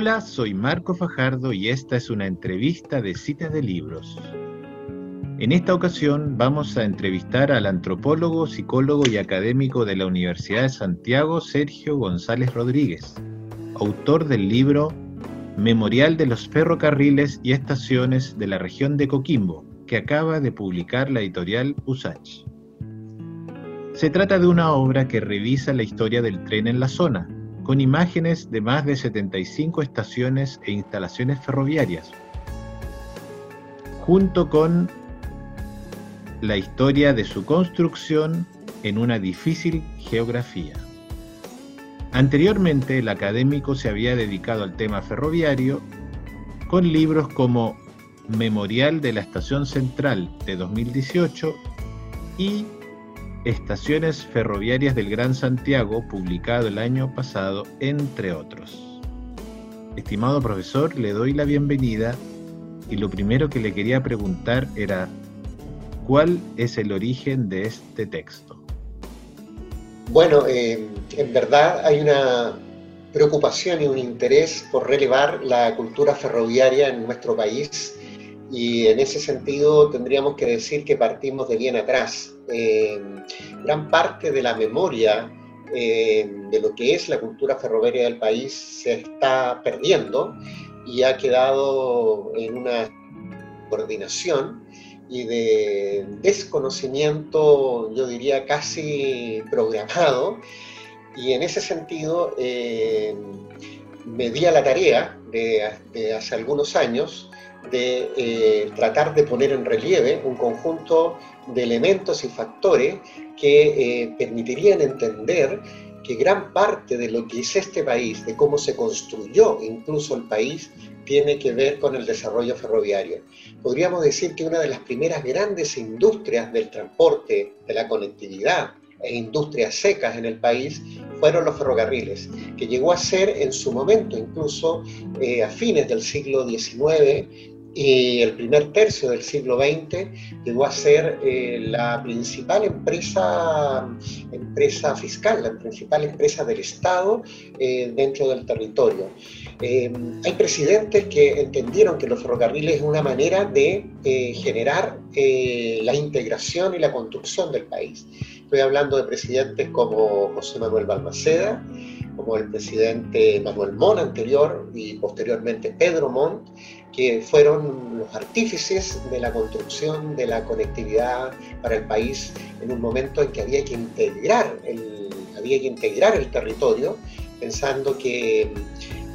Hola, soy Marco Fajardo y esta es una entrevista de citas de libros. En esta ocasión vamos a entrevistar al antropólogo, psicólogo y académico de la Universidad de Santiago, Sergio González Rodríguez, autor del libro Memorial de los ferrocarriles y estaciones de la región de Coquimbo, que acaba de publicar la editorial Usach. Se trata de una obra que revisa la historia del tren en la zona, con imágenes de más de 75 estaciones e instalaciones ferroviarias, junto con la historia de su construcción en una difícil geografía. Anteriormente, el académico se había dedicado al tema ferroviario con libros como Memorial de la Estación Central de 2018 y Estaciones Ferroviarias del Gran Santiago, publicado el año pasado, entre otros. Estimado profesor, le doy la bienvenida y lo primero que le quería preguntar era, ¿cuál es el origen de este texto? Bueno, eh, en verdad hay una preocupación y un interés por relevar la cultura ferroviaria en nuestro país y en ese sentido tendríamos que decir que partimos de bien atrás. Eh, gran parte de la memoria eh, de lo que es la cultura ferroviaria del país se está perdiendo y ha quedado en una coordinación y de desconocimiento, yo diría casi programado. Y en ese sentido, eh, me di a la tarea de hace algunos años de eh, tratar de poner en relieve un conjunto de elementos y factores que eh, permitirían entender que gran parte de lo que es este país, de cómo se construyó incluso el país, tiene que ver con el desarrollo ferroviario. Podríamos decir que una de las primeras grandes industrias del transporte, de la conectividad, e industrias secas en el país fueron los ferrocarriles, que llegó a ser en su momento, incluso eh, a fines del siglo XIX y el primer tercio del siglo XX, llegó a ser eh, la principal empresa, empresa fiscal, la principal empresa del Estado eh, dentro del territorio. hay presidentes que entendieron que los ferrocarriles es una manera de generar la integración y la construcción del país. Estoy hablando de presidentes como José Manuel Balmaceda, como el presidente Manuel Montt anterior y posteriormente Pedro Montt, que fueron los artífices de la construcción de la conectividad para el país en un momento en que había que integrar el, había que integrar el territorio, pensando que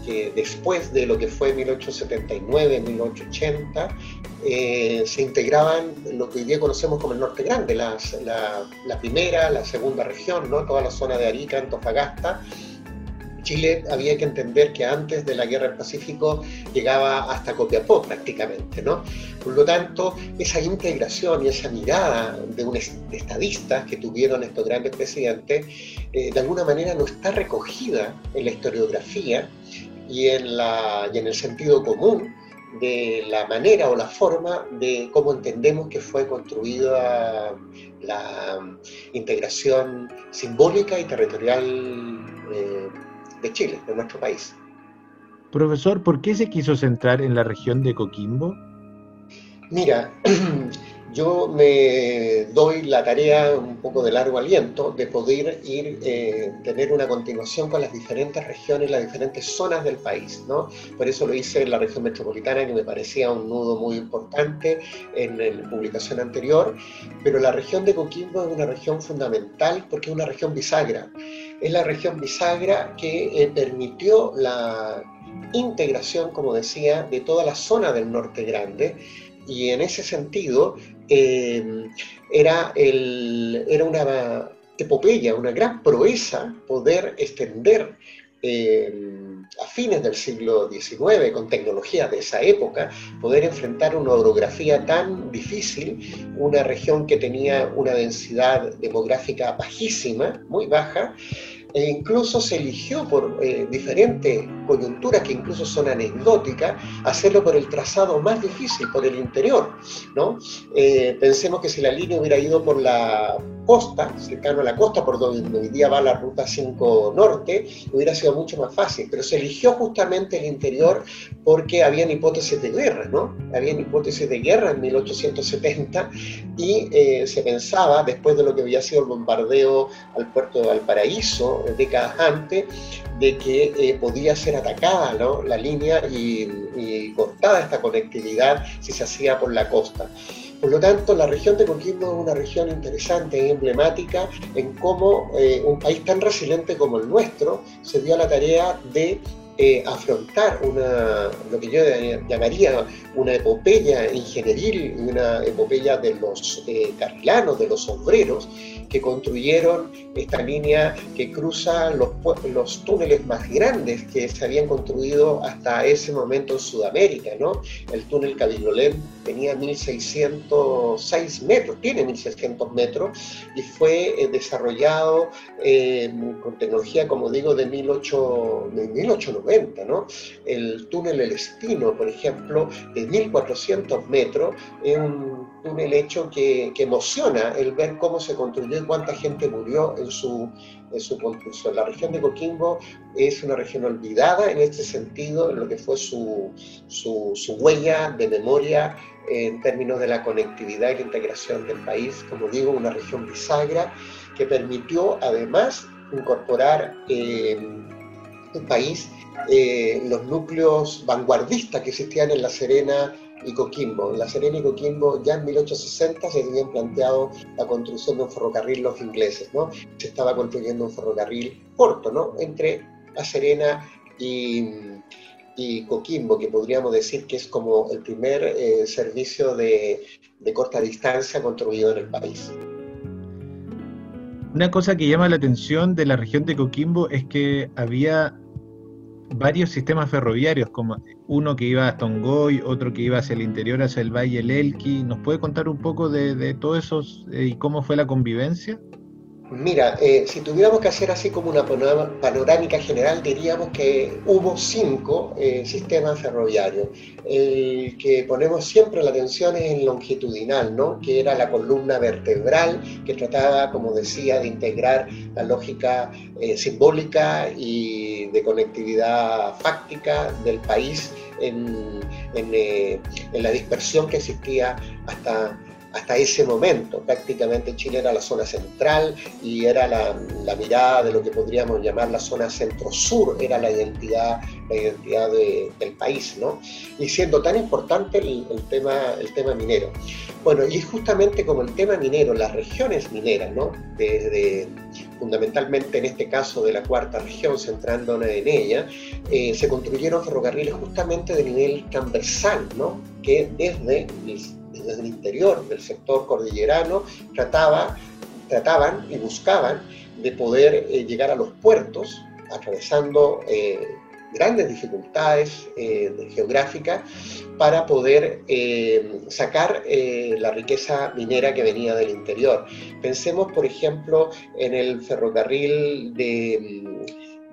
que después de lo que fue 1879-1880 eh, se integraban lo que hoy día conocemos como el Norte Grande, la, primera, la segunda región, ¿no? toda la zona de Arica, Antofagasta. Chile había que entender que antes de la Guerra del Pacífico llegaba hasta Copiapó prácticamente, ¿no? Por lo tanto, esa integración y esa mirada de, un, estadistas que tuvieron estos grandes presidentes, eh, de alguna manera no está recogida en la historiografía y en el sentido común de la manera o la forma de cómo entendemos que fue construida la integración simbólica y territorial eh, de Chile, de nuestro país. Profesor, ¿por qué se quiso centrar en la región de Coquimbo? Mira, yo me doy la tarea un poco de largo aliento de poder ir, eh, tener una continuación con las diferentes regiones, las diferentes zonas del país, ¿no? Por eso lo hice en la región metropolitana, que me parecía un nudo muy importante en, la publicación anterior, pero la región de Coquimbo es una región fundamental porque es una región bisagra. Es la región bisagra que eh, permitió la integración, como decía, de toda la zona del norte grande, y en ese sentido eh, era, el, era una epopeya, una gran proeza poder extender eh, a fines del siglo XIX, con tecnología de esa época, poder enfrentar una orografía tan difícil, una región que tenía una densidad demográfica bajísima, muy baja, e incluso se eligió por eh, diferentes coyunturas que incluso son anecdóticas, hacerlo por el trazado más difícil, por el interior. ¿no? Eh, pensemos que si la línea hubiera ido por la, costa, cercano a la costa por donde hoy día va la ruta 5 norte, hubiera sido mucho más fácil, pero se eligió justamente el interior porque habían hipótesis de guerra, ¿no? Habían hipótesis de guerra en 1870 y eh, se pensaba, después de lo que había sido el bombardeo al puerto de Valparaíso décadas antes, de que eh, podía ser atacada ¿no? la línea y cortada esta conectividad si se hacía por la costa. Por lo tanto, la región de Coquimbo es una región interesante y emblemática en cómo eh, un país tan resiliente como el nuestro se dio a la tarea de eh, afrontar una, lo que yo llamaría una epopeya ingenieril, una epopeya de los eh, carrilanos, de los obreros, que construyeron esta línea que cruza los, los, túneles más grandes que se habían construido hasta ese momento en Sudamérica. ¿no? El túnel Cabilolén tenía 1.606 metros, tiene 1.600 metros, y fue eh, desarrollado eh, con tecnología, como digo, de 1890 90, ¿no? El túnel El Espino, por ejemplo, de 1400 metros, es un túnel hecho que, que emociona el ver cómo se construyó y cuánta gente murió en su, en su construcción. La región de Coquimbo es una región olvidada en este sentido, en lo que fue su, su, su huella de memoria en términos de la conectividad y la integración del país, como digo, una región bisagra que permitió además incorporar eh, un país eh, los núcleos vanguardistas que existían en La Serena y Coquimbo. En La Serena y Coquimbo ya en 1860 se habían planteado la construcción de un ferrocarril los ingleses, ¿no? Se estaba construyendo un ferrocarril corto, ¿no? Entre La Serena y, y Coquimbo, que podríamos decir que es como el primer eh, servicio de, de corta distancia construido en el país. Una cosa que llama la atención de la región de Coquimbo es que había varios sistemas ferroviarios, como uno que iba hasta Tongoy, otro que iba hacia el interior, hacia el Valle El Elqui. ¿Nos puede contar un poco de, todo eso eh, y cómo fue la convivencia? Mira, eh, si tuviéramos que hacer así como una panorámica general, diríamos que hubo cinco eh, sistemas ferroviarios. El que ponemos siempre la atención es el longitudinal, ¿no? que era la columna vertebral, que trataba, como decía, de integrar la lógica simbólica y de conectividad fáctica del país en, en, en la dispersión que existía hasta hasta ese momento. Prácticamente Chile era la zona central y era la, mirada de lo que podríamos llamar la zona centro-sur, era la identidad, la identidad del país, ¿no? Y siendo tan importante el, tema, el tema minero. Bueno, y justamente como el tema minero, las regiones mineras, ¿no? Desde, fundamentalmente en este caso de la cuarta región, centrándonos en ella, eh, se construyeron ferrocarriles justamente de nivel transversal, ¿no? Que desde desde el interior del sector cordillerano trataba, trataban y buscaban de poder eh, llegar a los puertos atravesando eh, grandes dificultades eh, geográficas para poder sacar la riqueza minera que venía del interior. Pensemos, por ejemplo, en el ferrocarril de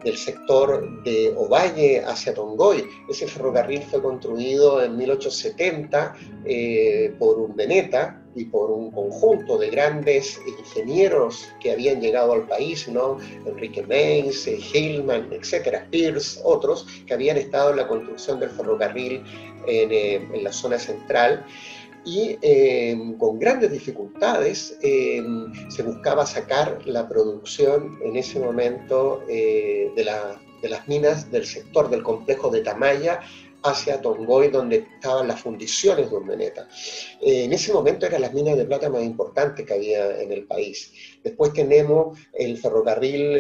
del sector de Ovalle hacia Tongoy. Ese ferrocarril fue construido en 1870 eh, por un Veneta y por un conjunto de grandes ingenieros que habían llegado al país, ¿no? Enrique Mays, eh, Hillman, etcétera, Pierce, otros, que habían estado en la construcción del ferrocarril en, eh, en la zona central y eh, con grandes dificultades eh, se buscaba sacar la producción en ese momento eh, de, las minas del sector del complejo de Tamaya hacia Tongoy, donde estaban las fundiciones de Urmeneta. en ese momento eran las minas de plata más importantes que había en el país. Después tenemos el ferrocarril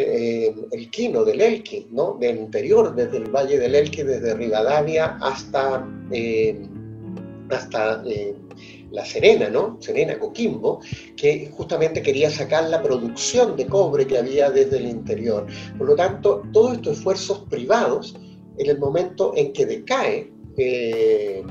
El Quino del Elqui, ¿no? del interior, desde el valle del Elqui, desde Rivadavia hasta, hasta la Serena, ¿no? Serena Coquimbo, que justamente quería sacar la producción de cobre que había desde el interior. Por lo tanto, todos estos esfuerzos privados, en el momento en que decae eh,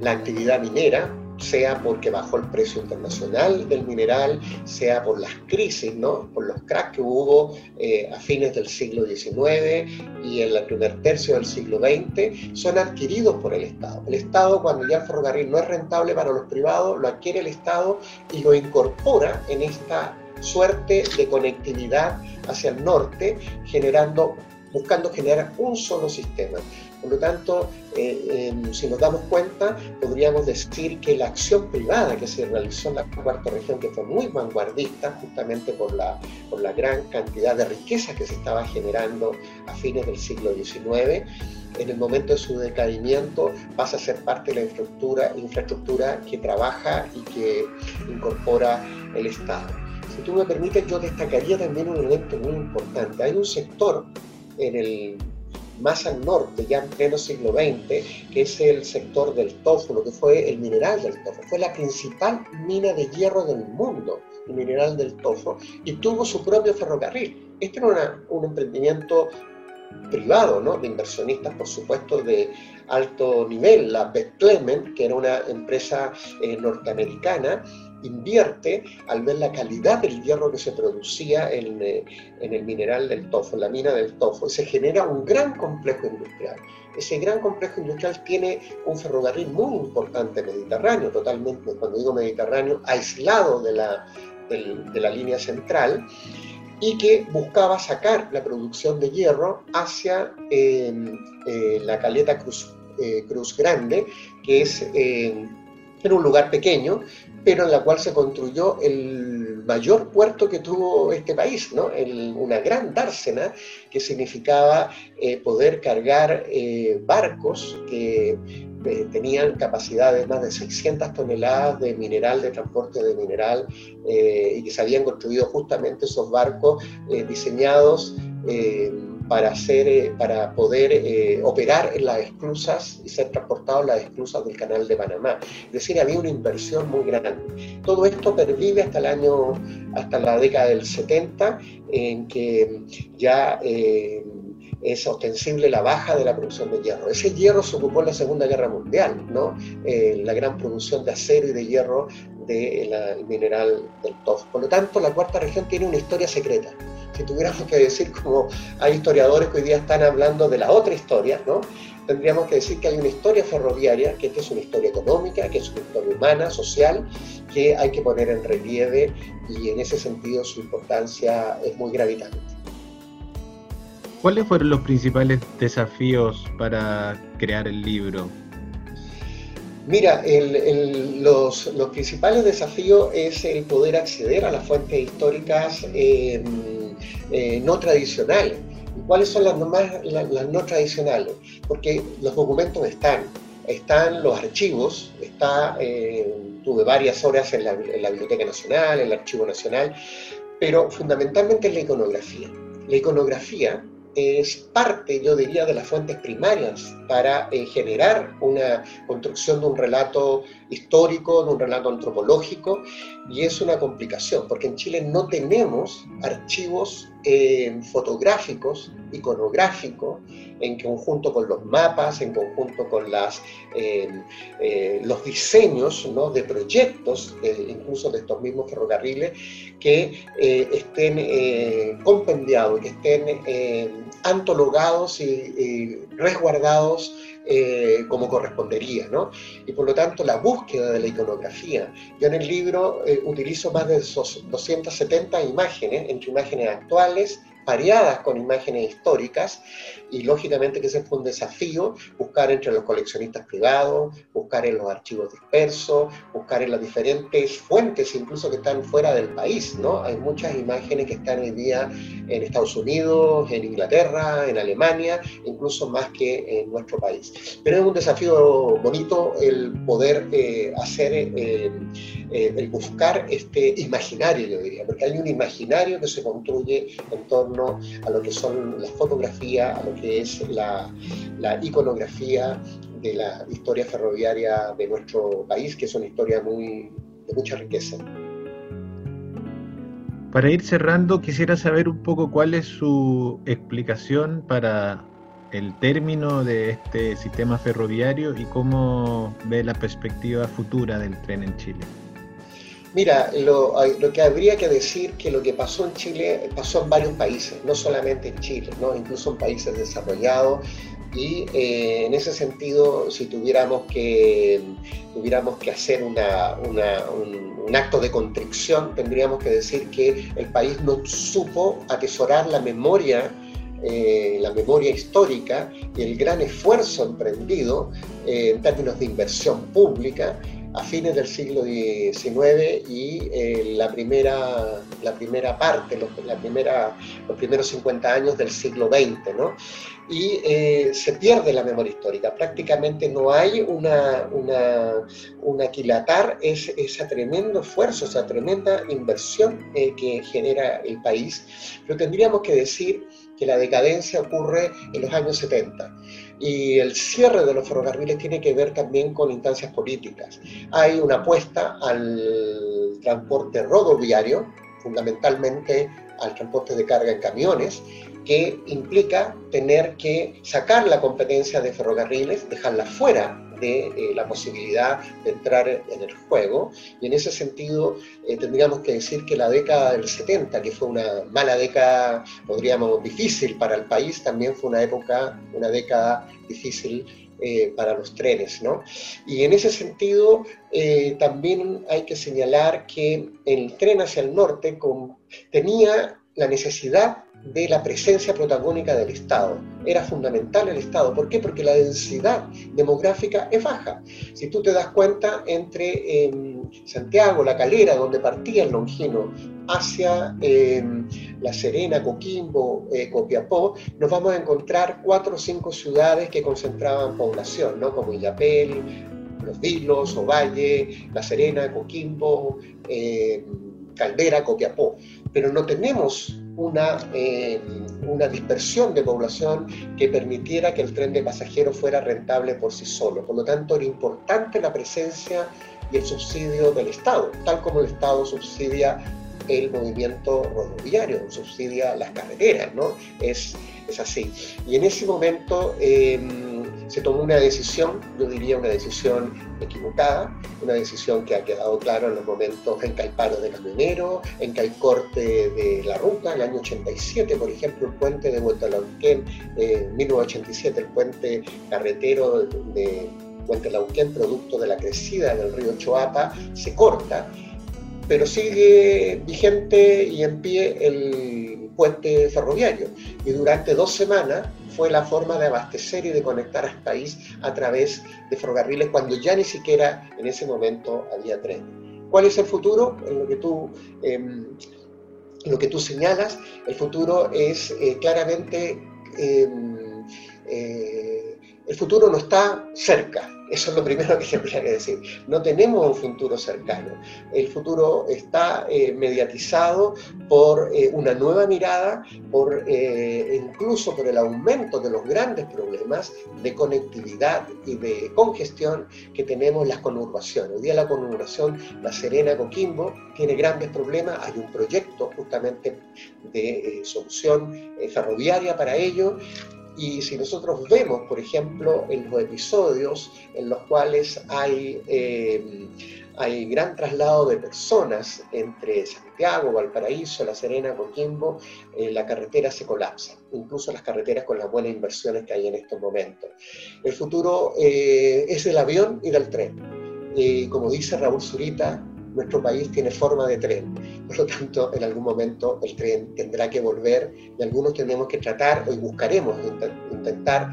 la actividad minera, sea porque bajó el precio internacional del mineral, sea por las crisis, ¿no? por los cracks que hubo eh, a fines del siglo XIX y en el primer tercio del siglo XX, son adquiridos por el Estado. El Estado, cuando ya el ferrocarril no es rentable para los privados, lo adquiere el Estado y lo incorpora en esta suerte de conectividad hacia el norte, generando, buscando generar un solo sistema. Por lo tanto, eh, si nos damos cuenta, podríamos decir que la acción privada que se realizó en la cuarta región, que fue muy vanguardista, justamente por la, gran cantidad de riqueza que se estaba generando a fines del siglo XIX, en el momento de su decaimiento pasa a ser parte de la infraestructura que trabaja y que incorpora el Estado. Si tú me permites, yo destacaría también un elemento muy importante. Hay un sector en el más al norte, ya en pleno siglo XX, que es el sector del lo que fue el mineral del tofo. Fue la principal mina de hierro del mundo, el mineral del tofo, y tuvo su propio ferrocarril. Este era un emprendimiento privado, ¿no? de inversionistas, por supuesto, de alto nivel. La Beth Clement, que era una empresa eh, norteamericana, invierte al ver la calidad del hierro que se producía en, eh, en, el mineral del tofo, la mina del tofo, y se genera un gran complejo industrial. Ese gran complejo industrial tiene un ferrocarril muy importante mediterráneo, totalmente, cuando digo mediterráneo, aislado de la, de la línea central, y que buscaba sacar la producción de hierro hacia em, eh, la caleta eh, Cruz, Grande, que es en un lugar pequeño, pero en la cual se construyó el mayor puerto que tuvo este país, ¿no? una gran dársena que significaba eh, poder cargar barcos que tenían capacidad de más de 600 toneladas de mineral, de transporte de mineral, eh, y que se habían construido justamente esos barcos eh, diseñados eh, para, hacer, para poder operar en las esclusas y ser transportados en las esclusas del canal de Panamá. Es decir, había una inversión muy grande. Todo esto pervive hasta el año, hasta la década del 70, en que ya es ostensible la baja de la producción de hierro. Ese hierro se ocupó en la Segunda Guerra Mundial, ¿no? Eh, la gran producción de acero y de hierro del mineral del TOF. Por lo tanto, la cuarta región tiene una historia secreta. Si tuviéramos que decir, como hay historiadores que hoy día están hablando de la otra historia, ¿no? tendríamos que decir que hay una historia ferroviaria, que esta es una historia económica, que es una historia humana, social, que hay que poner en relieve y en ese sentido su importancia es muy gravitante. ¿Cuáles fueron los principales desafíos para crear el libro? Mira, los, principales desafíos es el poder acceder a las fuentes históricas em, eh, no tradicionales. ¿Cuáles son las, no tradicionales? Porque los documentos están, están los archivos, está, eh, tuve varias horas en la, Biblioteca Nacional, en el Archivo Nacional, pero fundamentalmente en la iconografía. La iconografía es parte, yo diría, de las fuentes primarias para eh, generar una construcción de un relato histórico, de un relato antropológico, y es una complicación, porque en Chile no tenemos archivos eh, fotográficos, iconográficos, en conjunto con los mapas, en conjunto con las, eh, eh, los diseños ¿no? de proyectos, incluso de estos mismos ferrocarriles, que estén compendiados, que estén antologados y resguardados eh, como correspondería, ¿no? Y por lo tanto la búsqueda de la iconografía. Yo en el libro eh, utilizo más de 270 imágenes, entre imágenes actuales, variadas con imágenes históricas y lógicamente que ese fue un desafío, buscar entre los coleccionistas privados, buscar en los archivos dispersos, buscar en las diferentes fuentes incluso que están fuera del país, ¿no? Hay muchas imágenes que están hoy día en Estados Unidos, en Inglaterra, en Alemania, incluso más que en nuestro país. Pero es un desafío bonito el poder eh, hacer, eh, eh, el buscar este imaginario, yo diría, porque hay un imaginario que se construye en torno a lo que son las fotografías, a lo que es la, iconografía de la historia ferroviaria de nuestro país, que es una historia muy, de mucha riqueza. Para ir cerrando, quisiera saber un poco cuál es su explicación para el término de este sistema ferroviario y cómo ve la perspectiva futura del tren en Chile. Mira, lo, que habría que decir que lo que pasó en Chile pasó en varios países, no solamente en Chile, ¿no? incluso en países desarrollados, Y eh, en ese sentido, si tuviéramos que, tuviéramos que hacer un, acto de contrición, tendríamos que decir que el país no supo atesorar la memoria eh, la memoria histórica y el gran esfuerzo emprendido eh, en términos de inversión pública a fines del siglo XIX y eh, la, primera, la primera parte, los, la primera, los primeros 50 años del siglo XX, ¿no? Y eh, se pierde la memoria histórica, prácticamente no hay una, una, un aquilatar. Ese, ese, tremendo esfuerzo, esa tremenda inversión eh, que genera el país, pero tendríamos que decir que la decadencia ocurre en los años 70 y el cierre de los ferrocarriles tiene que ver también con instancias políticas. Hay una apuesta al transporte rodoviario, fundamentalmente al transporte de carga en camiones, que implica tener que sacar la competencia de ferrocarriles, dejarla fuera de eh, la posibilidad de entrar en el juego. Y en ese sentido, eh, tendríamos que decir que la década del 70, que fue una mala década, podríamos, difícil para el país, también fue una época, una década difícil eh, para los trenes. ¿no? Y en ese sentido, también hay que señalar que el tren hacia el norte con, tenía la necesidad de la presencia protagónica del Estado. Era fundamental el Estado. ¿Por qué? Porque la densidad demográfica es baja. Si tú te das cuenta, entre em, Santiago, La Calera, donde partía el Longino, hacia em, La Serena, Coquimbo, eh, Copiapó, nos vamos a encontrar cuatro o cinco ciudades que concentraban población, ¿no? como Illapel, Los Vilos, Ovalle, La Serena, Coquimbo, em, Caldera, Copiapó. Pero no tenemos una, eh, una dispersión de población que permitiera que el tren de pasajeros fuera rentable por sí solo. Por lo tanto, era importante la presencia y el subsidio del Estado, tal como el Estado subsidia el movimiento rodoviario, subsidia las carreteras, ¿no? Es, es así. Y en ese momento eh, se tomó una decisión, yo diría una decisión equivocada, una decisión que ha quedado claro en los momentos en que hay paro de camioneros, en que hay corte de la ruta, el año 87, por ejemplo, el puente de Vuelta a Lauquén, en 1987, el puente carretero de Puente Lauquén, producto de la crecida del río Choapa, se corta, pero sigue vigente y en pie el puente ferroviario. Y durante dos semanas fue la forma de abastecer y de conectar al país a través de ferrocarriles cuando ya ni siquiera en ese momento había tren. ¿Cuál es el futuro? En lo que tú, em, lo que tú señalas, el futuro es eh, claramente, em, eh, el futuro no está cerca, eso es lo primero que tendría que decir. No tenemos un futuro cercano. El futuro está eh, mediatizado por eh, una nueva mirada, por, eh, incluso por el aumento de los grandes problemas de conectividad y de congestión que tenemos en las conurbaciones. Hoy día la conurbación La Serena-Coquimbo tiene grandes problemas. Hay un proyecto justamente de solución ferroviaria para ello y si nosotros vemos, por ejemplo, en los episodios en los cuales hay, eh, hay gran traslado de personas entre Santiago, Valparaíso, La Serena, Coquimbo, eh, la carretera se colapsa, incluso las carreteras con las buenas inversiones que hay en estos momentos. El futuro eh, es del avión y del tren. Y como dice Raúl Zurita, nuestro país tiene forma de tren. Por lo tanto, en algún momento el tren tendrá que volver y algunos tenemos que tratar, hoy buscaremos intentar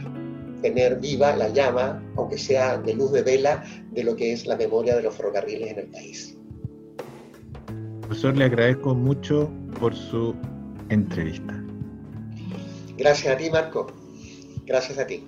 tener viva la llama, aunque sea de luz de vela, de lo que es la memoria de los ferrocarriles en el país. Profesor, le agradezco mucho por su entrevista. Gracias a ti, Marco. Gracias a ti.